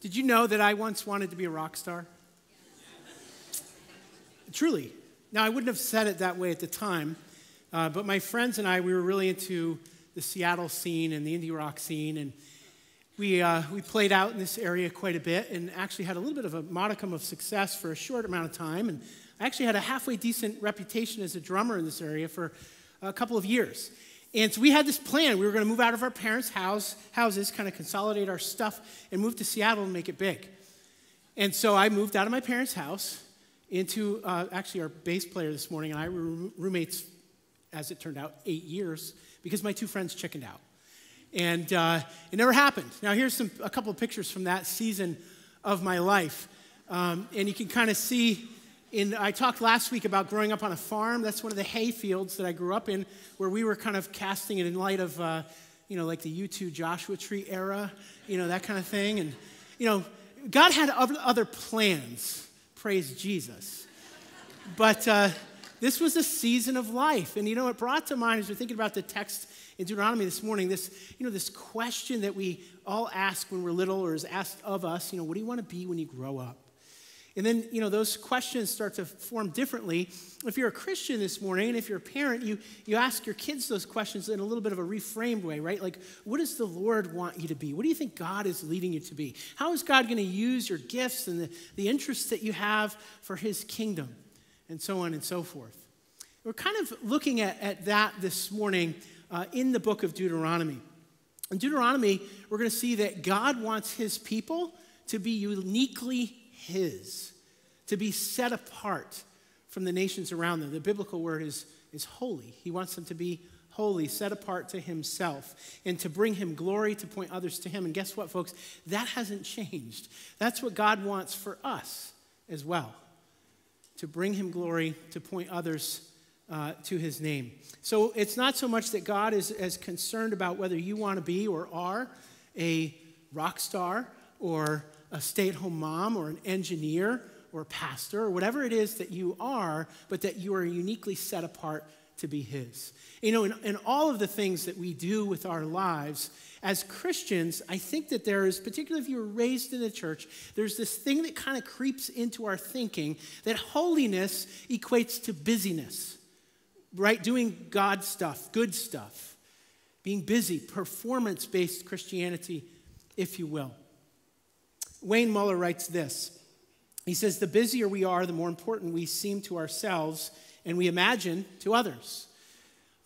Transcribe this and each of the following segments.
Did you know that I once wanted to be a rock star? Truly. Now, I wouldn't have said it that way at the time, uh, but my friends and I, we were really into the Seattle scene and the indie rock scene, and we, uh, we played out in this area quite a bit and actually had a little bit of a modicum of success for a short amount of time. And I actually had a halfway decent reputation as a drummer in this area for a couple of years. And so we had this plan. We were going to move out of our parents' house, houses, kind of consolidate our stuff, and move to Seattle and make it big. And so I moved out of my parents' house into uh, actually our bass player this morning and I were roommates, as it turned out, eight years because my two friends chickened out. And uh, it never happened. Now, here's some, a couple of pictures from that season of my life. Um, and you can kind of see in, I talked last week about growing up on a farm. That's one of the hay fields that I grew up in, where we were kind of casting it in light of, uh, you know, like the U2 Joshua Tree era, you know, that kind of thing. And, you know, God had other plans, praise Jesus. But uh, this was a season of life. And, you know, it brought to mind, as we're thinking about the text in Deuteronomy this morning, this, you know, this question that we all ask when we're little or is asked of us, you know, what do you want to be when you grow up? And then, you know, those questions start to form differently. If you're a Christian this morning, and if you're a parent, you, you ask your kids those questions in a little bit of a reframed way, right? Like, what does the Lord want you to be? What do you think God is leading you to be? How is God going to use your gifts and the, the interests that you have for His kingdom? And so on and so forth. We're kind of looking at, at that this morning uh, in the book of Deuteronomy. In Deuteronomy, we're going to see that God wants His people to be uniquely his, to be set apart from the nations around them. The biblical word is, is holy. He wants them to be holy, set apart to himself, and to bring him glory, to point others to him. And guess what, folks? That hasn't changed. That's what God wants for us as well to bring him glory, to point others uh, to his name. So it's not so much that God is as concerned about whether you want to be or are a rock star or a stay at home mom or an engineer or a pastor or whatever it is that you are, but that you are uniquely set apart to be His. You know, in, in all of the things that we do with our lives, as Christians, I think that there is, particularly if you were raised in the church, there's this thing that kind of creeps into our thinking that holiness equates to busyness, right? Doing God stuff, good stuff, being busy, performance based Christianity, if you will. Wayne Muller writes this He says, The busier we are, the more important we seem to ourselves and we imagine to others.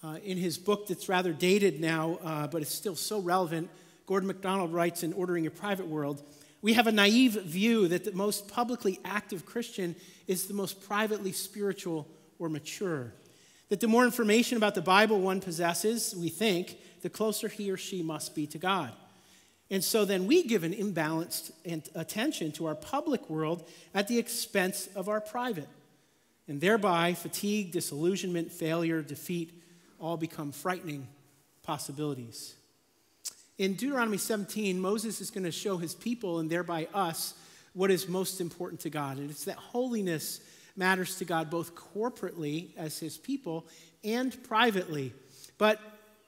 Uh, in his book that's rather dated now, uh, but it's still so relevant, Gordon MacDonald writes in Ordering Your Private World We have a naive view that the most publicly active Christian is the most privately spiritual or mature. That the more information about the Bible one possesses, we think, the closer he or she must be to God. And so then we give an imbalanced attention to our public world at the expense of our private. And thereby, fatigue, disillusionment, failure, defeat all become frightening possibilities. In Deuteronomy 17, Moses is going to show his people and thereby us what is most important to God. And it's that holiness matters to God both corporately as his people and privately. But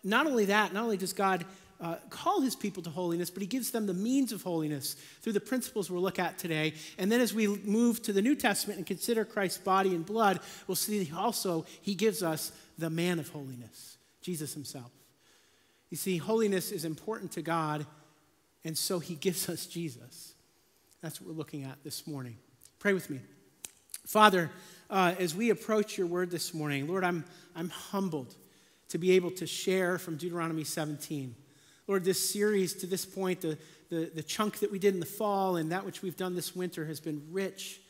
not only that, not only does God uh, call his people to holiness, but he gives them the means of holiness through the principles we'll look at today. And then as we move to the New Testament and consider Christ's body and blood, we'll see also he gives us the man of holiness, Jesus himself. You see, holiness is important to God, and so he gives us Jesus. That's what we're looking at this morning. Pray with me. Father, uh, as we approach your word this morning, Lord, I'm, I'm humbled to be able to share from Deuteronomy 17. Lord, this series to this point, the, the, the chunk that we did in the fall and that which we've done this winter has been rich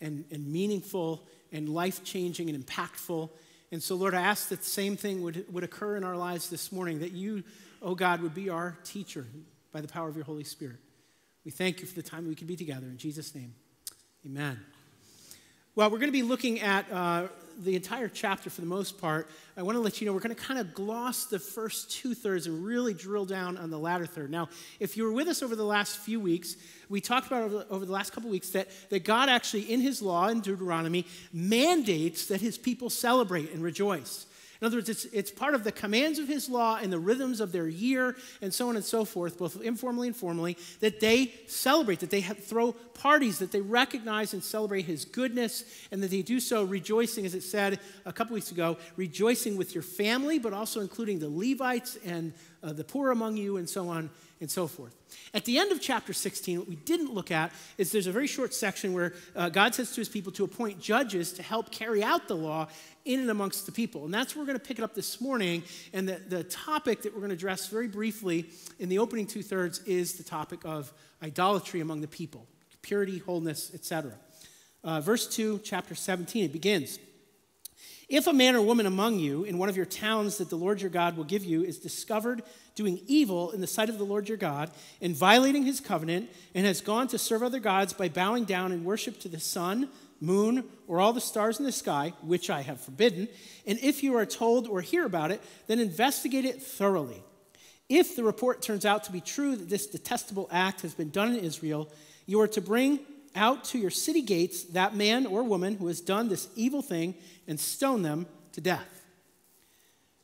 and, and meaningful and life changing and impactful. And so, Lord, I ask that the same thing would, would occur in our lives this morning, that you, oh God, would be our teacher by the power of your Holy Spirit. We thank you for the time we could be together. In Jesus' name, amen. Well, we're going to be looking at uh, the entire chapter for the most part, I want to let you know we're going to kind of gloss the first two thirds and really drill down on the latter third. Now, if you were with us over the last few weeks, we talked about over, over the last couple weeks that, that God actually, in his law in Deuteronomy, mandates that his people celebrate and rejoice. In other words, it's, it's part of the commands of his law and the rhythms of their year and so on and so forth, both informally and formally, that they celebrate, that they have, throw parties, that they recognize and celebrate his goodness, and that they do so rejoicing, as it said a couple weeks ago, rejoicing with your family, but also including the Levites and uh, the poor among you, and so on and so forth. At the end of chapter 16, what we didn't look at is there's a very short section where uh, God says to his people to appoint judges to help carry out the law in and amongst the people. And that's where we're going to pick it up this morning. And the, the topic that we're going to address very briefly in the opening two thirds is the topic of idolatry among the people purity, wholeness, etc. Uh, verse 2, chapter 17, it begins. If a man or woman among you in one of your towns that the Lord your God will give you is discovered doing evil in the sight of the Lord your God and violating his covenant and has gone to serve other gods by bowing down and worship to the sun, moon, or all the stars in the sky, which I have forbidden, and if you are told or hear about it, then investigate it thoroughly. If the report turns out to be true that this detestable act has been done in Israel, you are to bring out to your city gates that man or woman who has done this evil thing and stone them to death.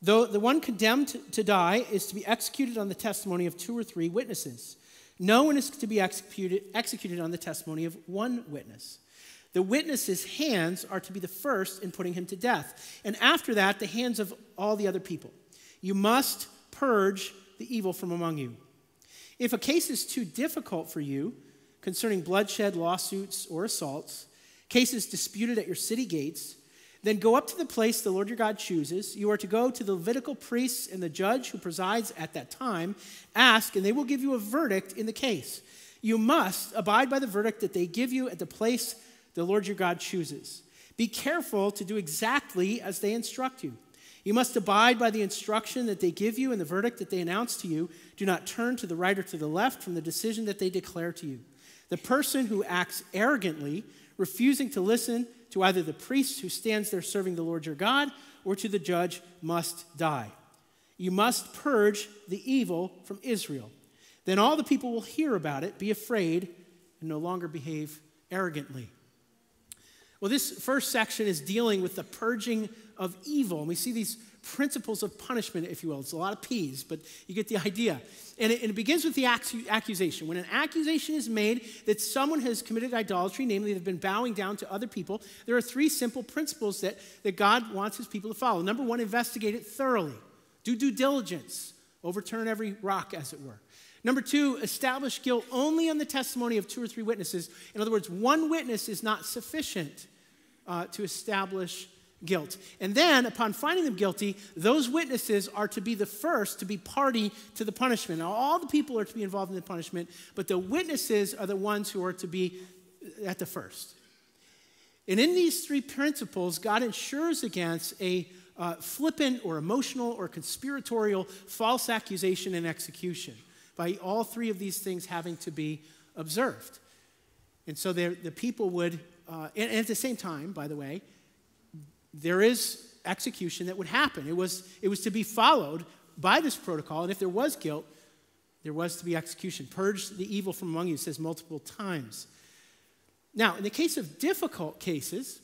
Though the one condemned to die is to be executed on the testimony of two or three witnesses. No one is to be executed, executed on the testimony of one witness. The witness's hands are to be the first in putting him to death, and after that, the hands of all the other people. You must purge the evil from among you. If a case is too difficult for you concerning bloodshed, lawsuits, or assaults, cases disputed at your city gates, then go up to the place the Lord your God chooses. You are to go to the Levitical priests and the judge who presides at that time. Ask, and they will give you a verdict in the case. You must abide by the verdict that they give you at the place the Lord your God chooses. Be careful to do exactly as they instruct you. You must abide by the instruction that they give you and the verdict that they announce to you. Do not turn to the right or to the left from the decision that they declare to you. The person who acts arrogantly, refusing to listen to either the priest who stands there serving the Lord your God or to the judge must die. You must purge the evil from Israel. Then all the people will hear about it, be afraid, and no longer behave arrogantly. Well, this first section is dealing with the purging of evil. And we see these principles of punishment, if you will. It's a lot of P's, but you get the idea. And it, and it begins with the accusation. When an accusation is made that someone has committed idolatry, namely they've been bowing down to other people, there are three simple principles that, that God wants his people to follow. Number one, investigate it thoroughly, do due diligence, overturn every rock, as it were. Number two, establish guilt only on the testimony of two or three witnesses. In other words, one witness is not sufficient uh, to establish guilt. And then, upon finding them guilty, those witnesses are to be the first to be party to the punishment. Now, all the people are to be involved in the punishment, but the witnesses are the ones who are to be at the first. And in these three principles, God ensures against a uh, flippant or emotional or conspiratorial false accusation and execution by all three of these things having to be observed. And so the people would, uh, and, and at the same time, by the way, there is execution that would happen. It was, it was to be followed by this protocol, and if there was guilt, there was to be execution. Purge the evil from among you, says multiple times. Now, in the case of difficult cases,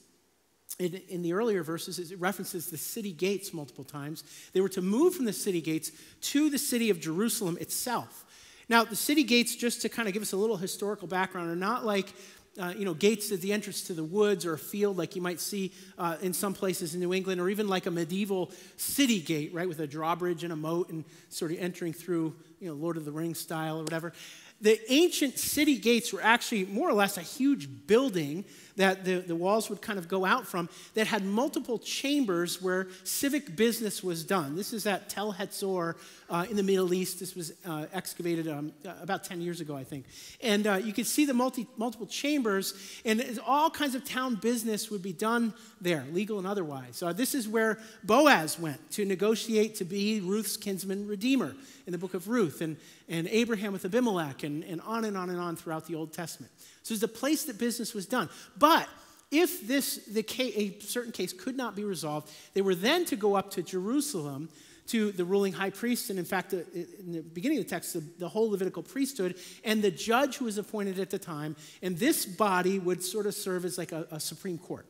in, in, the earlier verses, it references the city gates multiple times. They were to move from the city gates to the city of Jerusalem itself. Now, the city gates, just to kind of give us a little historical background, are not like uh, you know, gates at the entrance to the woods or a field like you might see uh, in some places in New England, or even like a medieval city gate, right, with a drawbridge and a moat and sort of entering through, you know, Lord of the Rings style or whatever. The ancient city gates were actually more or less a huge building that the, the walls would kind of go out from that had multiple chambers where civic business was done. This is at Tel Hatzor uh, in the Middle East. This was uh, excavated um, about 10 years ago, I think. And uh, you could see the multi, multiple chambers, and all kinds of town business would be done there, legal and otherwise. Uh, this is where Boaz went to negotiate to be Ruth's kinsman redeemer in the book of Ruth, and, and Abraham with Abimelech, and, and on and on and on throughout the Old Testament. So it's a place that business was done. But if this the case, a certain case could not be resolved, they were then to go up to Jerusalem to the ruling high priest, and in fact, uh, uh, in the beginning of the text, the, the, whole Levitical priesthood, and the judge who was appointed at the time. And this body would sort of serve as like a, a Supreme Court,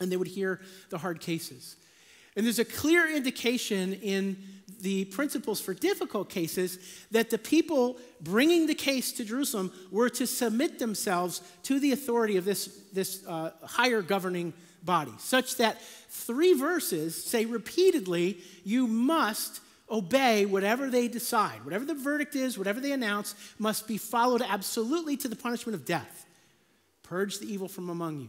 and they would hear the hard cases. And there's a clear indication in the principles for difficult cases that the people bringing the case to Jerusalem were to submit themselves to the authority of this, this uh, higher governing body, such that three verses say repeatedly, you must obey whatever they decide. Whatever the verdict is, whatever they announce, must be followed absolutely to the punishment of death. Purge the evil from among you.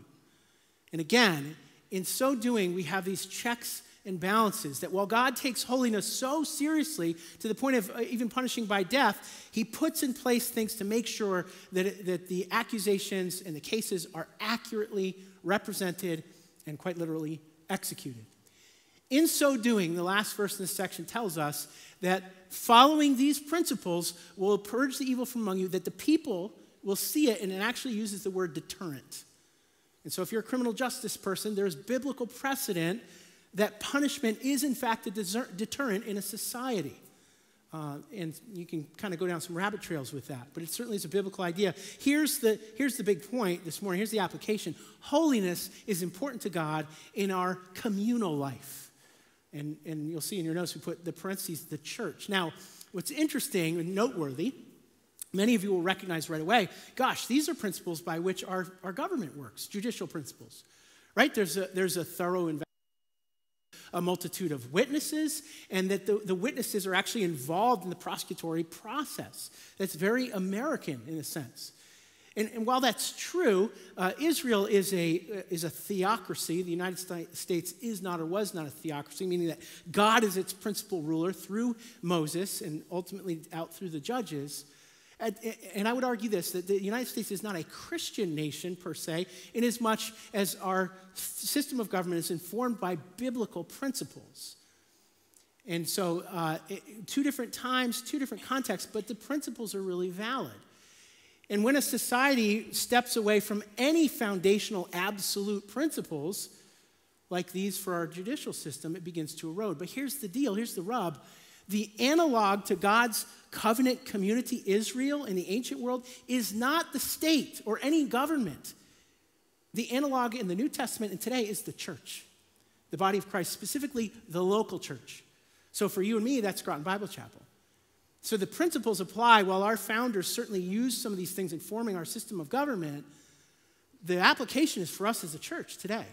And again, in so doing, we have these checks and balances that while God takes holiness so seriously to the point of uh, even punishing by death, he puts in place things to make sure that, that the accusations and the cases are accurately represented and quite literally executed. In so doing, the last verse in this section tells us that following these principles will purge the evil from among you, that the people will see it, and it actually uses the word deterrent. And so, if you're a criminal justice person, there's biblical precedent that punishment is, in fact, a deterrent in a society. Uh, and you can kind of go down some rabbit trails with that, but it certainly is a biblical idea. Here's the, here's the big point this morning. Here's the application holiness is important to God in our communal life. And, and you'll see in your notes, we put the parentheses, the church. Now, what's interesting and noteworthy, many of you will recognize right away gosh, these are principles by which our, our government works, judicial principles, right? There's a, there's a thorough investigation a multitude of witnesses, and that the, the witnesses are actually involved in the prosecutory process. That's very American in a sense. And, and while that's true, uh, Israel is a, uh, is a theocracy. The United States is not or was not a theocracy, meaning that God is its principal ruler through Moses and ultimately out through the judges. And I would argue this that the United States is not a Christian nation per se, in as much as our system of government is informed by biblical principles. And so, uh, two different times, two different contexts, but the principles are really valid. And when a society steps away from any foundational absolute principles, like these for our judicial system, it begins to erode. But here's the deal here's the rub the analog to God's covenant community, Israel, in the ancient world, is not the state or any government. The analog in the New Testament and today is the church, the body of Christ, specifically the local church. So for you and me, that's Groton Bible Chapel. So the principles apply while our founders certainly used some of these things in forming our system of government. The application is for us as a church today.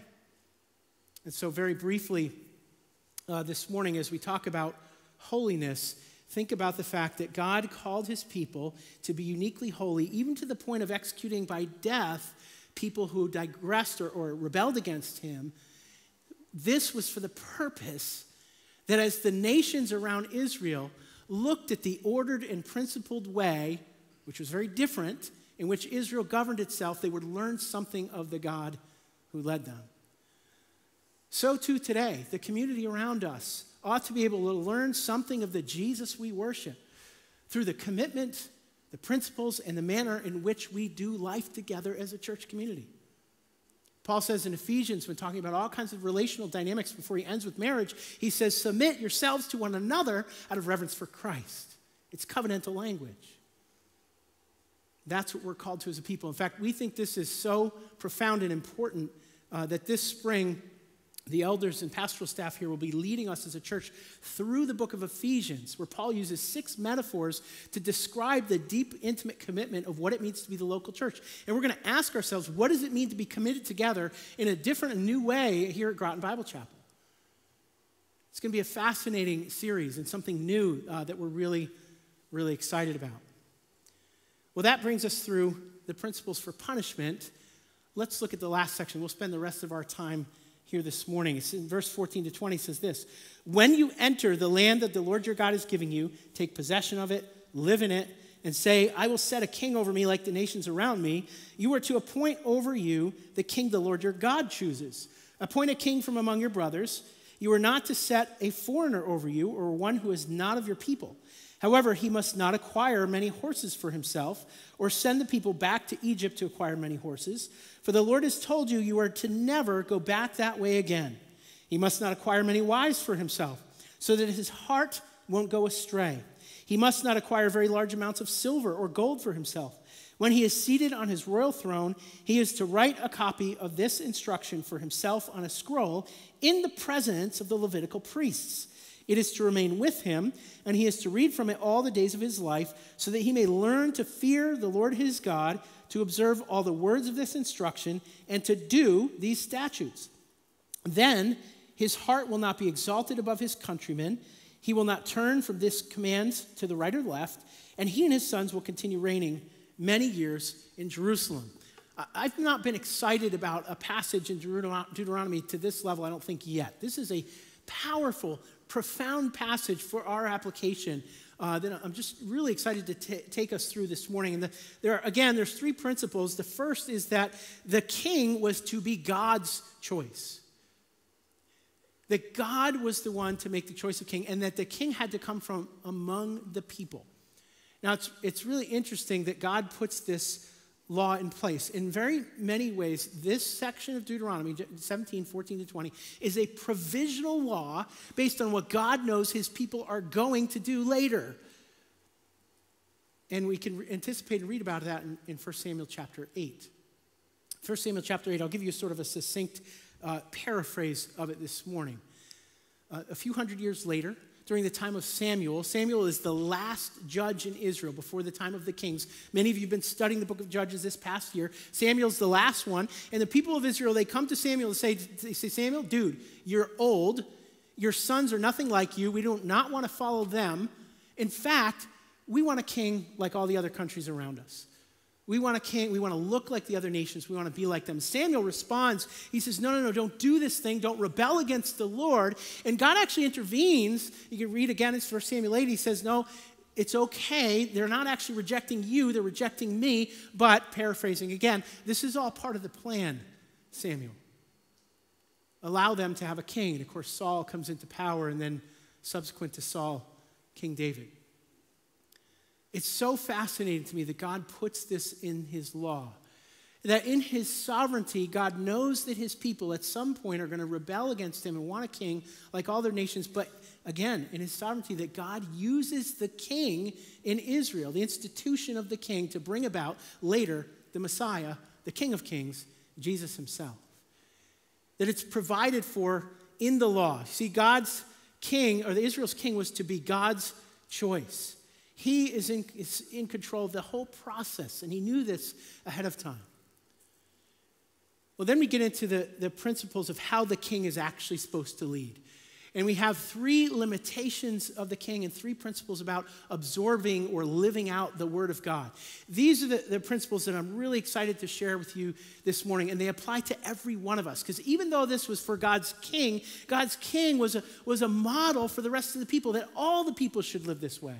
And so, very briefly, uh, this morning, as we talk about holiness, think about the fact that God called his people to be uniquely holy, even to the point of executing by death people who digressed or, or rebelled against him. This was for the purpose that as the nations around Israel looked at the ordered and principled way, which was very different, in which Israel governed itself, they would learn something of the God who led them. So, too, today, the community around us ought to be able to learn something of the Jesus we worship through the commitment, the principles, and the manner in which we do life together as a church community. Paul says in Ephesians, when talking about all kinds of relational dynamics before he ends with marriage, he says, Submit yourselves to one another out of reverence for Christ. It's covenantal language. That's what we're called to as a people. In fact, we think this is so profound and important uh, that this spring, the elders and pastoral staff here will be leading us as a church through the book of Ephesians, where Paul uses six metaphors to describe the deep, intimate commitment of what it means to be the local church. And we're going to ask ourselves, what does it mean to be committed together in a different and new way here at Groton Bible Chapel? It's going to be a fascinating series and something new uh, that we're really, really excited about. Well, that brings us through the principles for punishment. Let's look at the last section. We'll spend the rest of our time here this morning. It's in verse 14 to 20 says this When you enter the land that the Lord your God is giving you, take possession of it, live in it, and say, I will set a king over me like the nations around me, you are to appoint over you the king the Lord your God chooses. Appoint a king from among your brothers. You are not to set a foreigner over you or one who is not of your people. However, he must not acquire many horses for himself or send the people back to Egypt to acquire many horses. For the Lord has told you, you are to never go back that way again. He must not acquire many wives for himself, so that his heart won't go astray. He must not acquire very large amounts of silver or gold for himself. When he is seated on his royal throne, he is to write a copy of this instruction for himself on a scroll in the presence of the Levitical priests. It is to remain with him, and he is to read from it all the days of his life, so that he may learn to fear the Lord his God, to observe all the words of this instruction, and to do these statutes. Then his heart will not be exalted above his countrymen. He will not turn from this command to the right or left, and he and his sons will continue reigning many years in Jerusalem. I've not been excited about a passage in Deuteronomy to this level, I don't think yet. This is a powerful, profound passage for our application uh, that I'm just really excited to t- take us through this morning. And the, there are, again, there's three principles. The first is that the king was to be God's choice. That God was the one to make the choice of king, and that the king had to come from among the people. Now, it's, it's really interesting that God puts this law in place. In very many ways, this section of Deuteronomy 17, 14 to 20 is a provisional law based on what God knows his people are going to do later. And we can anticipate and read about that in, in 1 Samuel chapter 8. 1 Samuel chapter 8, I'll give you sort of a succinct uh, paraphrase of it this morning. Uh, a few hundred years later, during the time of Samuel. Samuel is the last judge in Israel before the time of the kings. Many of you have been studying the book of Judges this past year. Samuel's the last one. And the people of Israel, they come to Samuel and say, they say Samuel, dude, you're old. Your sons are nothing like you. We do not want to follow them. In fact, we want a king like all the other countries around us. We want a king. We want to look like the other nations. We want to be like them. Samuel responds. He says, No, no, no, don't do this thing. Don't rebel against the Lord. And God actually intervenes. You can read again, it's 1 Samuel 8. He says, No, it's okay. They're not actually rejecting you, they're rejecting me. But, paraphrasing again, this is all part of the plan, Samuel. Allow them to have a king. And of course, Saul comes into power, and then subsequent to Saul, King David. It's so fascinating to me that God puts this in his law. That in his sovereignty, God knows that his people at some point are going to rebel against him and want a king like all their nations. But again, in his sovereignty, that God uses the king in Israel, the institution of the king, to bring about later the Messiah, the King of Kings, Jesus himself. That it's provided for in the law. See, God's king, or the Israel's king, was to be God's choice. He is in, is in control of the whole process, and he knew this ahead of time. Well, then we get into the, the principles of how the king is actually supposed to lead. And we have three limitations of the king and three principles about absorbing or living out the word of God. These are the, the principles that I'm really excited to share with you this morning, and they apply to every one of us. Because even though this was for God's king, God's king was a, was a model for the rest of the people that all the people should live this way.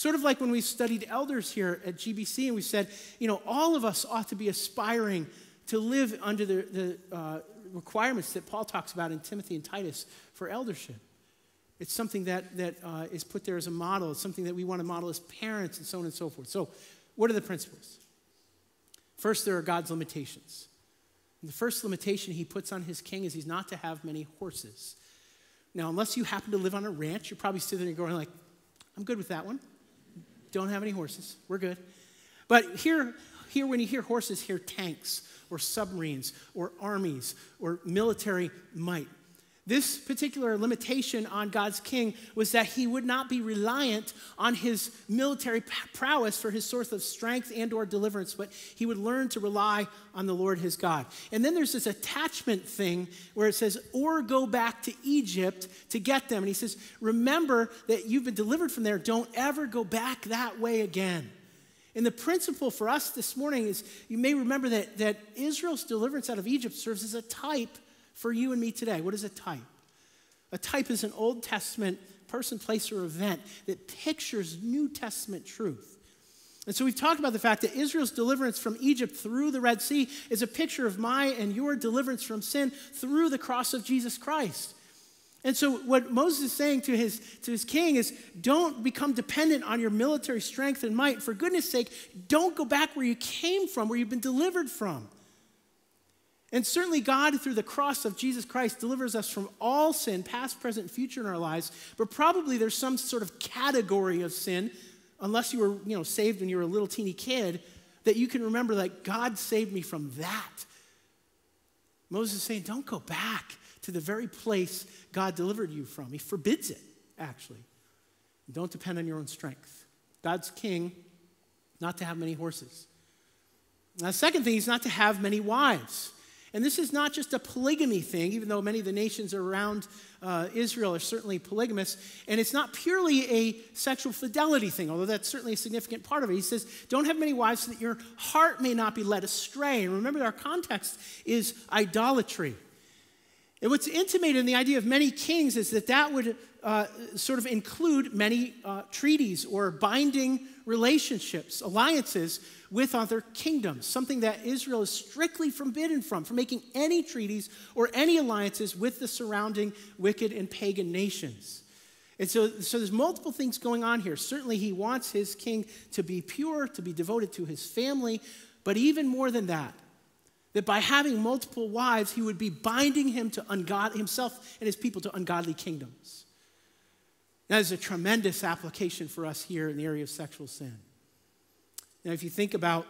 Sort of like when we studied elders here at GBC and we said, you know, all of us ought to be aspiring to live under the, the uh, requirements that Paul talks about in Timothy and Titus for eldership. It's something that, that uh, is put there as a model. It's something that we want to model as parents and so on and so forth. So, what are the principles? First, there are God's limitations. And the first limitation he puts on his king is he's not to have many horses. Now, unless you happen to live on a ranch, you're probably sitting there going like, I'm good with that one. Don't have any horses. We're good. But here, here when you hear horses, hear tanks or submarines or armies or military might. This particular limitation on God's king was that he would not be reliant on his military prowess for his source of strength and or deliverance, but he would learn to rely on the Lord his God. And then there's this attachment thing where it says, or go back to Egypt to get them. And he says, remember that you've been delivered from there. Don't ever go back that way again. And the principle for us this morning is you may remember that, that Israel's deliverance out of Egypt serves as a type for you and me today. What is a type? A type is an Old Testament person, place, or event that pictures New Testament truth. And so we've talked about the fact that Israel's deliverance from Egypt through the Red Sea is a picture of my and your deliverance from sin through the cross of Jesus Christ. And so what Moses is saying to his, to his king is don't become dependent on your military strength and might. For goodness sake, don't go back where you came from, where you've been delivered from. And certainly, God, through the cross of Jesus Christ, delivers us from all sin, past, present, future in our lives. But probably there's some sort of category of sin, unless you were you know, saved when you were a little teeny kid, that you can remember that God saved me from that. Moses is saying, don't go back to the very place God delivered you from. He forbids it, actually. Don't depend on your own strength. God's king, not to have many horses. Now, the second thing is not to have many wives. And this is not just a polygamy thing, even though many of the nations around uh, Israel are certainly polygamous. And it's not purely a sexual fidelity thing, although that's certainly a significant part of it. He says, Don't have many wives so that your heart may not be led astray. And remember, our context is idolatry. And what's intimated in the idea of many kings is that that would uh, sort of include many uh, treaties or binding relationships, alliances with other kingdoms, something that Israel is strictly forbidden from, from making any treaties or any alliances with the surrounding wicked and pagan nations. And so, so there's multiple things going on here. Certainly, he wants his king to be pure, to be devoted to his family, but even more than that, that by having multiple wives, he would be binding him to ungod- himself and his people to ungodly kingdoms. That is a tremendous application for us here in the area of sexual sin. Now, if you think about,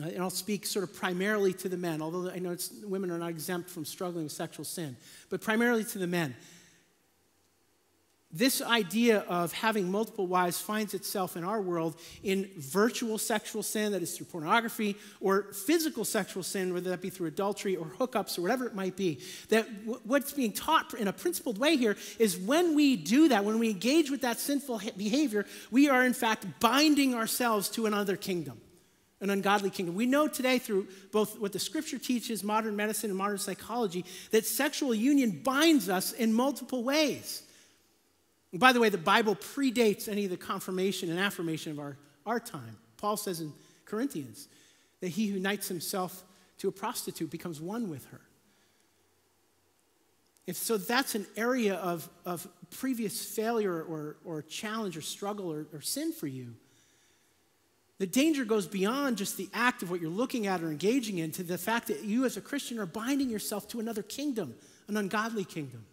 uh, and I'll speak sort of primarily to the men, although I know women are not exempt from struggling with sexual sin, but primarily to the men this idea of having multiple wives finds itself in our world in virtual sexual sin, that is through pornography, or physical sexual sin, whether that be through adultery or hookups or whatever it might be. That what's being taught in a principled way here is when we do that, when we engage with that sinful behavior, we are in fact binding ourselves to another kingdom, an ungodly kingdom. We know today through both what the scripture teaches, modern medicine, and modern psychology, that sexual union binds us in multiple ways. By the way, the Bible predates any of the confirmation and affirmation of our, our time. Paul says in Corinthians that he who unites himself to a prostitute becomes one with her. If so, that's an area of, of previous failure or, or challenge or struggle or, or sin for you. The danger goes beyond just the act of what you're looking at or engaging in to the fact that you, as a Christian, are binding yourself to another kingdom, an ungodly kingdom.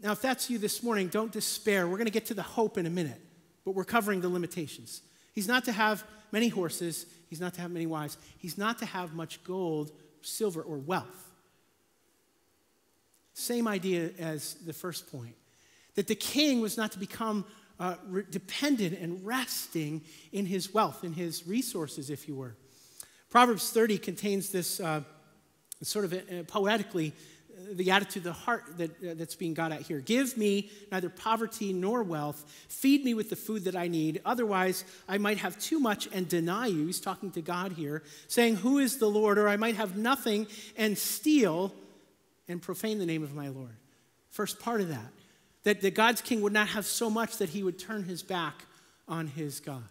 Now, if that's you this morning, don't despair. We're going to get to the hope in a minute, but we're covering the limitations. He's not to have many horses, he's not to have many wives, he's not to have much gold, silver, or wealth. Same idea as the first point that the king was not to become uh, re- dependent and resting in his wealth, in his resources, if you were. Proverbs 30 contains this uh, sort of uh, poetically the attitude the heart that, uh, that's being got at here. Give me neither poverty nor wealth. Feed me with the food that I need. Otherwise, I might have too much and deny you. He's talking to God here, saying, Who is the Lord? Or I might have nothing and steal and profane the name of my Lord. First part of that, that, that God's king would not have so much that he would turn his back on his God.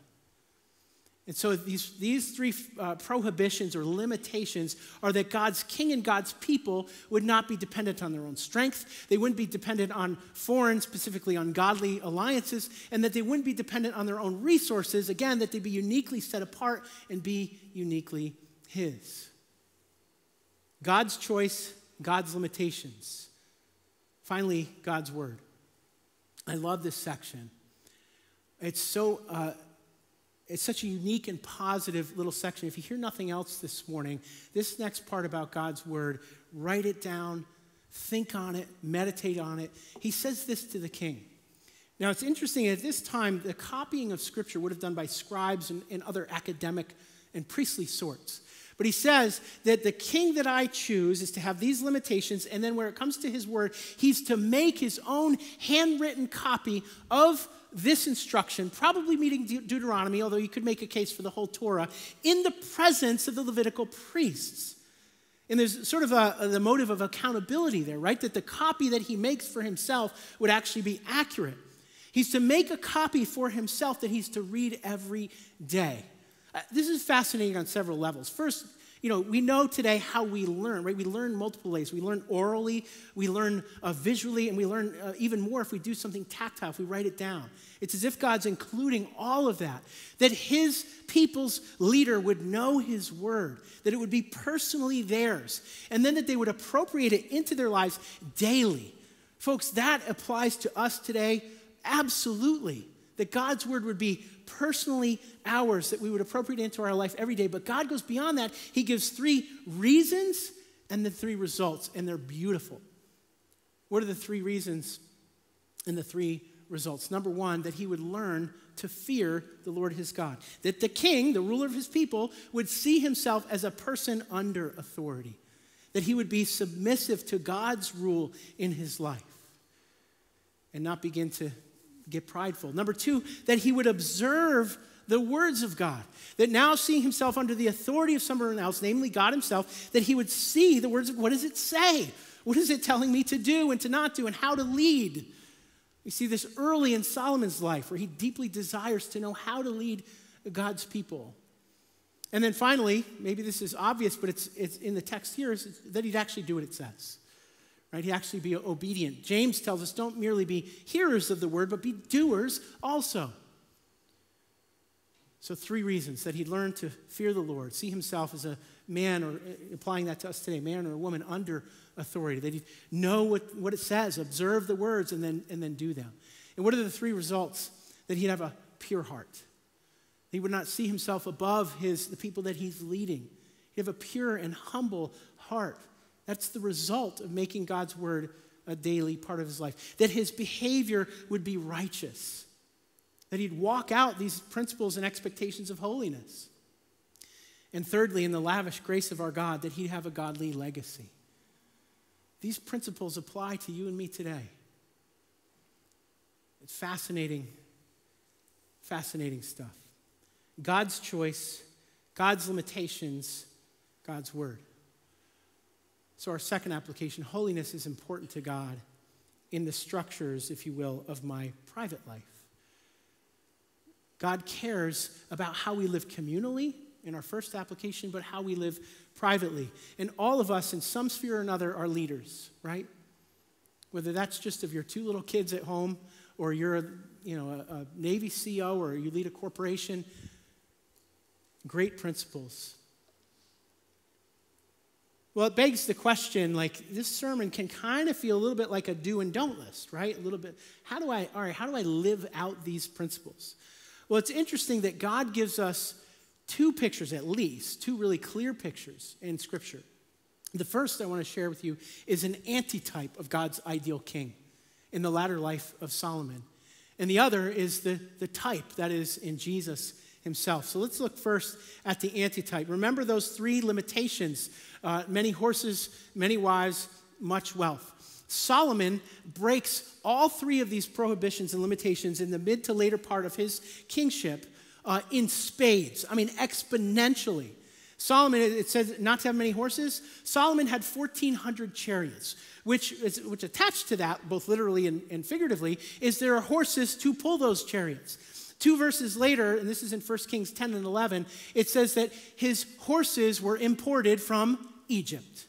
And so these, these three uh, prohibitions or limitations are that God's king and God's people would not be dependent on their own strength. They wouldn't be dependent on foreign, specifically on godly alliances, and that they wouldn't be dependent on their own resources. Again, that they'd be uniquely set apart and be uniquely His. God's choice, God's limitations. Finally, God's word. I love this section. It's so. Uh, it's such a unique and positive little section. If you hear nothing else this morning, this next part about God's word, write it down, think on it, meditate on it. He says this to the king. Now, it's interesting, at this time, the copying of scripture would have done by scribes and, and other academic and priestly sorts. But he says that the king that I choose is to have these limitations, and then where it comes to his word, he's to make his own handwritten copy of this instruction, probably meeting De- Deuteronomy, although you could make a case for the whole Torah, in the presence of the Levitical priests. And there's sort of a, the motive of accountability there, right? That the copy that he makes for himself would actually be accurate. He's to make a copy for himself that he's to read every day. Uh, this is fascinating on several levels. First, You know, we know today how we learn, right? We learn multiple ways. We learn orally, we learn uh, visually, and we learn uh, even more if we do something tactile, if we write it down. It's as if God's including all of that, that His people's leader would know His word, that it would be personally theirs, and then that they would appropriate it into their lives daily. Folks, that applies to us today absolutely. That God's word would be personally ours, that we would appropriate into our life every day. But God goes beyond that. He gives three reasons and the three results, and they're beautiful. What are the three reasons and the three results? Number one, that he would learn to fear the Lord his God. That the king, the ruler of his people, would see himself as a person under authority. That he would be submissive to God's rule in his life and not begin to get prideful. Number two, that he would observe the words of God. That now seeing himself under the authority of someone else, namely God himself, that he would see the words of what does it say? What is it telling me to do and to not do and how to lead? We see this early in Solomon's life where he deeply desires to know how to lead God's people. And then finally, maybe this is obvious, but it's, it's in the text here, is that he'd actually do what it says right? He actually be obedient. James tells us don't merely be hearers of the word, but be doers also. So, three reasons that he'd learn to fear the Lord, see himself as a man, or applying that to us today, man or a woman under authority, that he'd know what, what it says, observe the words, and then, and then do them. And what are the three results? That he'd have a pure heart. He would not see himself above his, the people that he's leading. He'd have a pure and humble heart. That's the result of making God's word a daily part of his life. That his behavior would be righteous. That he'd walk out these principles and expectations of holiness. And thirdly, in the lavish grace of our God, that he'd have a godly legacy. These principles apply to you and me today. It's fascinating, fascinating stuff. God's choice, God's limitations, God's word. So, our second application holiness is important to God in the structures, if you will, of my private life. God cares about how we live communally in our first application, but how we live privately. And all of us, in some sphere or another, are leaders, right? Whether that's just of your two little kids at home, or you're a, you know, a, a Navy CO, or you lead a corporation. Great principles well, it begs the question like, this sermon can kind of feel a little bit like a do and don't list, right? A little bit. How do I, all right, how do I live out these principles? Well, it's interesting that God gives us two pictures at least, two really clear pictures in Scripture. The first I want to share with you is an antitype of God's ideal king in the latter life of Solomon. And the other is the, the type that is in Jesus himself. So let's look first at the antitype. Remember those three limitations uh, many horses, many wives, much wealth. Solomon breaks all three of these prohibitions and limitations in the mid to later part of his kingship uh, in spades, I mean, exponentially. Solomon, it says not to have many horses. Solomon had 1,400 chariots, which, is, which attached to that, both literally and, and figuratively, is there are horses to pull those chariots. Two verses later, and this is in 1 Kings 10 and 11, it says that his horses were imported from Egypt.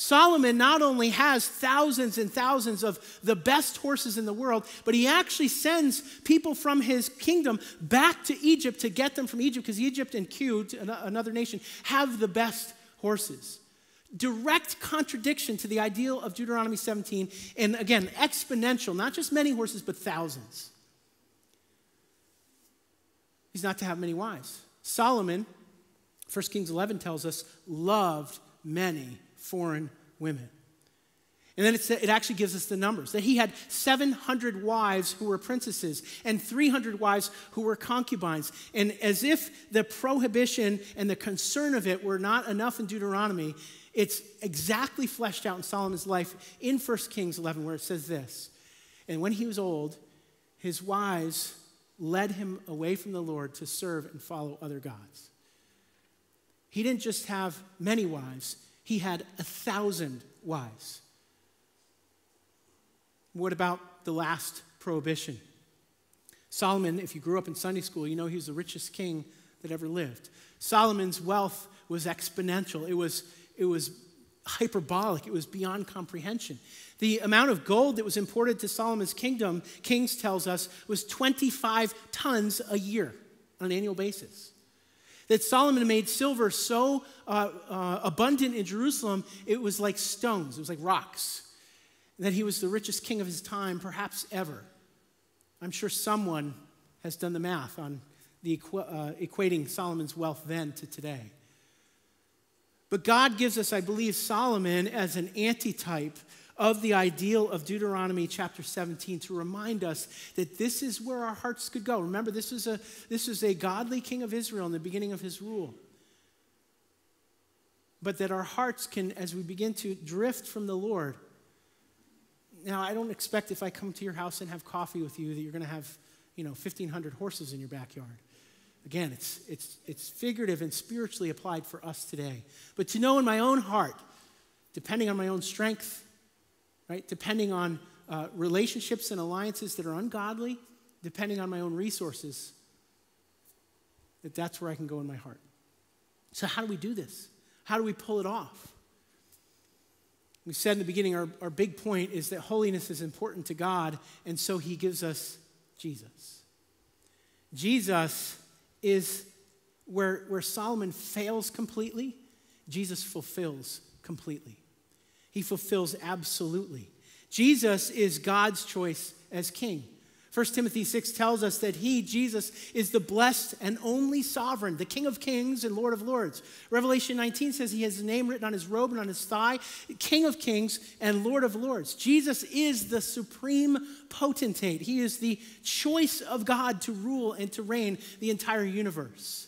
Solomon not only has thousands and thousands of the best horses in the world, but he actually sends people from his kingdom back to Egypt to get them from Egypt because Egypt and Kue, another nation, have the best horses. Direct contradiction to the ideal of Deuteronomy 17, and again, exponential, not just many horses, but thousands. He's not to have many wives. Solomon, 1 Kings 11 tells us, loved many foreign women. And then it actually gives us the numbers that he had 700 wives who were princesses and 300 wives who were concubines. And as if the prohibition and the concern of it were not enough in Deuteronomy, it's exactly fleshed out in Solomon's life in 1 Kings 11, where it says this And when he was old, his wives led him away from the Lord to serve and follow other gods. He didn't just have many wives, he had a thousand wives. What about the last prohibition? Solomon, if you grew up in Sunday school, you know he was the richest king that ever lived. Solomon's wealth was exponential, it was, it was hyperbolic, it was beyond comprehension. The amount of gold that was imported to Solomon's kingdom, Kings tells us, was 25 tons a year on an annual basis. That Solomon made silver so uh, uh, abundant in Jerusalem, it was like stones, it was like rocks. And that he was the richest king of his time, perhaps ever. I'm sure someone has done the math on the equ- uh, equating Solomon's wealth then to today. But God gives us, I believe, Solomon as an antitype of the ideal of Deuteronomy chapter 17 to remind us that this is where our hearts could go. Remember, this is a, this is a godly king of Israel in the beginning of his rule. But that our hearts can, as we begin to drift from the Lord, now I don't expect if I come to your house and have coffee with you that you're going to have, you know, 1,500 horses in your backyard. Again, it's, it's, it's figurative and spiritually applied for us today. But to know in my own heart, depending on my own strength, right, depending on uh, relationships and alliances that are ungodly, depending on my own resources, that that's where I can go in my heart. So, how do we do this? How do we pull it off? We said in the beginning, our, our big point is that holiness is important to God, and so He gives us Jesus. Jesus is where, where Solomon fails completely, Jesus fulfills completely. He fulfills absolutely. Jesus is God's choice as king. 1 Timothy 6 tells us that he, Jesus, is the blessed and only sovereign, the King of kings and Lord of lords. Revelation 19 says he has his name written on his robe and on his thigh, King of kings and Lord of lords. Jesus is the supreme potentate. He is the choice of God to rule and to reign the entire universe.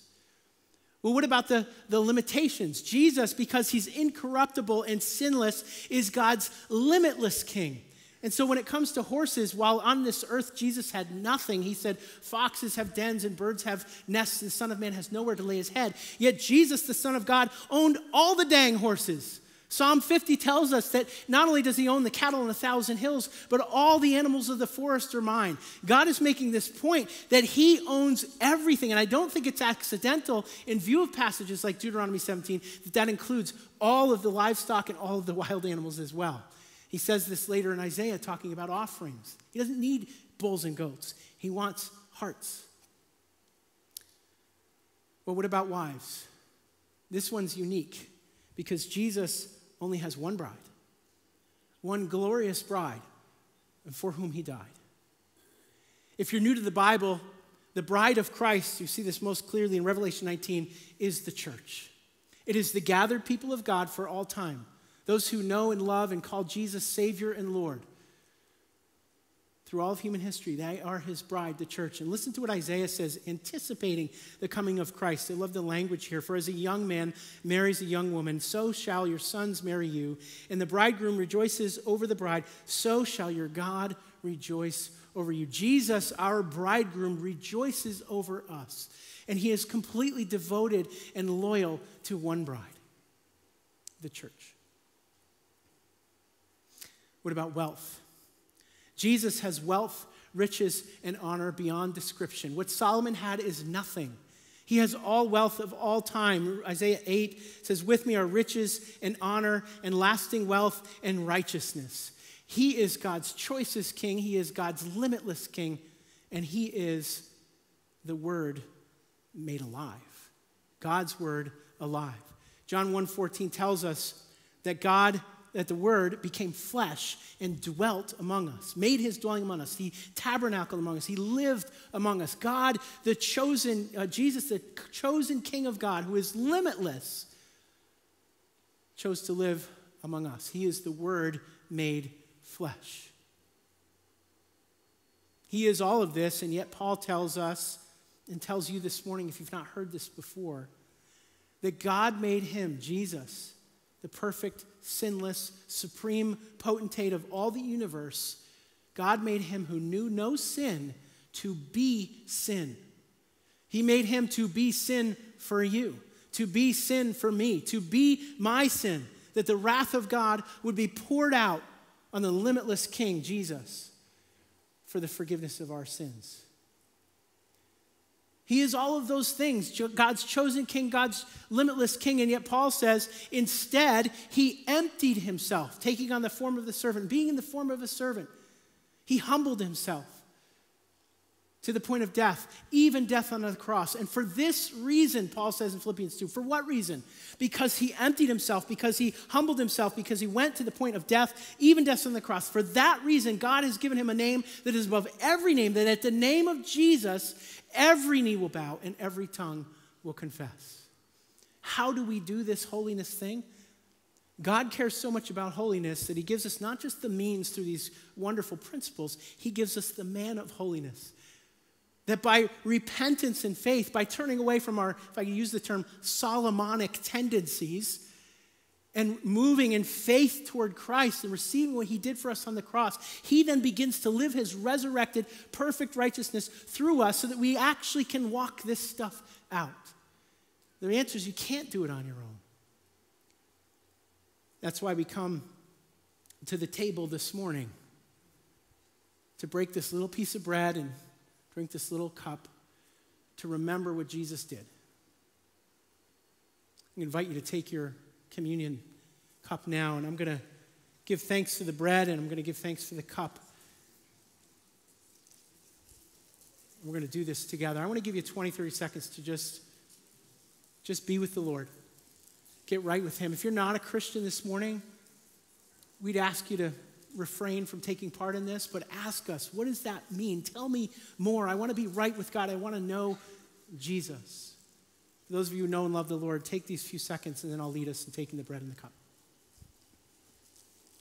Well, what about the, the limitations? Jesus, because he's incorruptible and sinless, is God's limitless king. And so when it comes to horses, while on this earth Jesus had nothing, he said, Foxes have dens and birds have nests, and the Son of Man has nowhere to lay his head. Yet Jesus, the Son of God, owned all the dang horses. Psalm 50 tells us that not only does he own the cattle on a thousand hills, but all the animals of the forest are mine. God is making this point that he owns everything. And I don't think it's accidental in view of passages like Deuteronomy 17 that that includes all of the livestock and all of the wild animals as well. He says this later in Isaiah, talking about offerings. He doesn't need bulls and goats, he wants hearts. Well, what about wives? This one's unique because Jesus only has one bride, one glorious bride, for whom he died. If you're new to the Bible, the bride of Christ, you see this most clearly in Revelation 19, is the church. It is the gathered people of God for all time those who know and love and call Jesus Savior and Lord. Through all of human history, they are his bride, the church. And listen to what Isaiah says, anticipating the coming of Christ. I love the language here. For as a young man marries a young woman, so shall your sons marry you. And the bridegroom rejoices over the bride, so shall your God rejoice over you. Jesus, our bridegroom, rejoices over us. And he is completely devoted and loyal to one bride, the church. What about wealth? Jesus has wealth, riches, and honor beyond description. What Solomon had is nothing. He has all wealth of all time. Isaiah 8 says, With me are riches and honor and lasting wealth and righteousness. He is God's choicest king, He is God's limitless king, and He is the Word made alive. God's Word alive. John 1:14 tells us that God that the Word became flesh and dwelt among us, made his dwelling among us. He tabernacled among us. He lived among us. God, the chosen, uh, Jesus, the chosen King of God, who is limitless, chose to live among us. He is the Word made flesh. He is all of this, and yet Paul tells us and tells you this morning, if you've not heard this before, that God made him, Jesus, the perfect, sinless, supreme potentate of all the universe, God made him who knew no sin to be sin. He made him to be sin for you, to be sin for me, to be my sin, that the wrath of God would be poured out on the limitless King, Jesus, for the forgiveness of our sins. He is all of those things God's chosen king, God's limitless king. And yet, Paul says, instead, he emptied himself, taking on the form of the servant, being in the form of a servant. He humbled himself to the point of death, even death on the cross. And for this reason, Paul says in Philippians 2, for what reason? Because he emptied himself, because he humbled himself, because he went to the point of death, even death on the cross. For that reason, God has given him a name that is above every name, that at the name of Jesus, every knee will bow and every tongue will confess. How do we do this holiness thing? God cares so much about holiness that he gives us not just the means through these wonderful principles, he gives us the man of holiness that by repentance and faith, by turning away from our, if I can use the term, Solomonic tendencies, and moving in faith toward Christ and receiving what he did for us on the cross, he then begins to live his resurrected, perfect righteousness through us so that we actually can walk this stuff out. The answer is you can't do it on your own. That's why we come to the table this morning to break this little piece of bread and drink this little cup to remember what Jesus did. I invite you to take your communion cup now, and I'm going to give thanks for the bread and I'm going to give thanks for the cup. We're going to do this together. I want to give you 20, 30 seconds to just, just be with the Lord. Get right with Him. If you're not a Christian this morning, we'd ask you to refrain from taking part in this, but ask us, what does that mean? Tell me more. I want to be right with God. I want to know Jesus. For those of you who know and love the Lord, take these few seconds and then I'll lead us in taking the bread and the cup.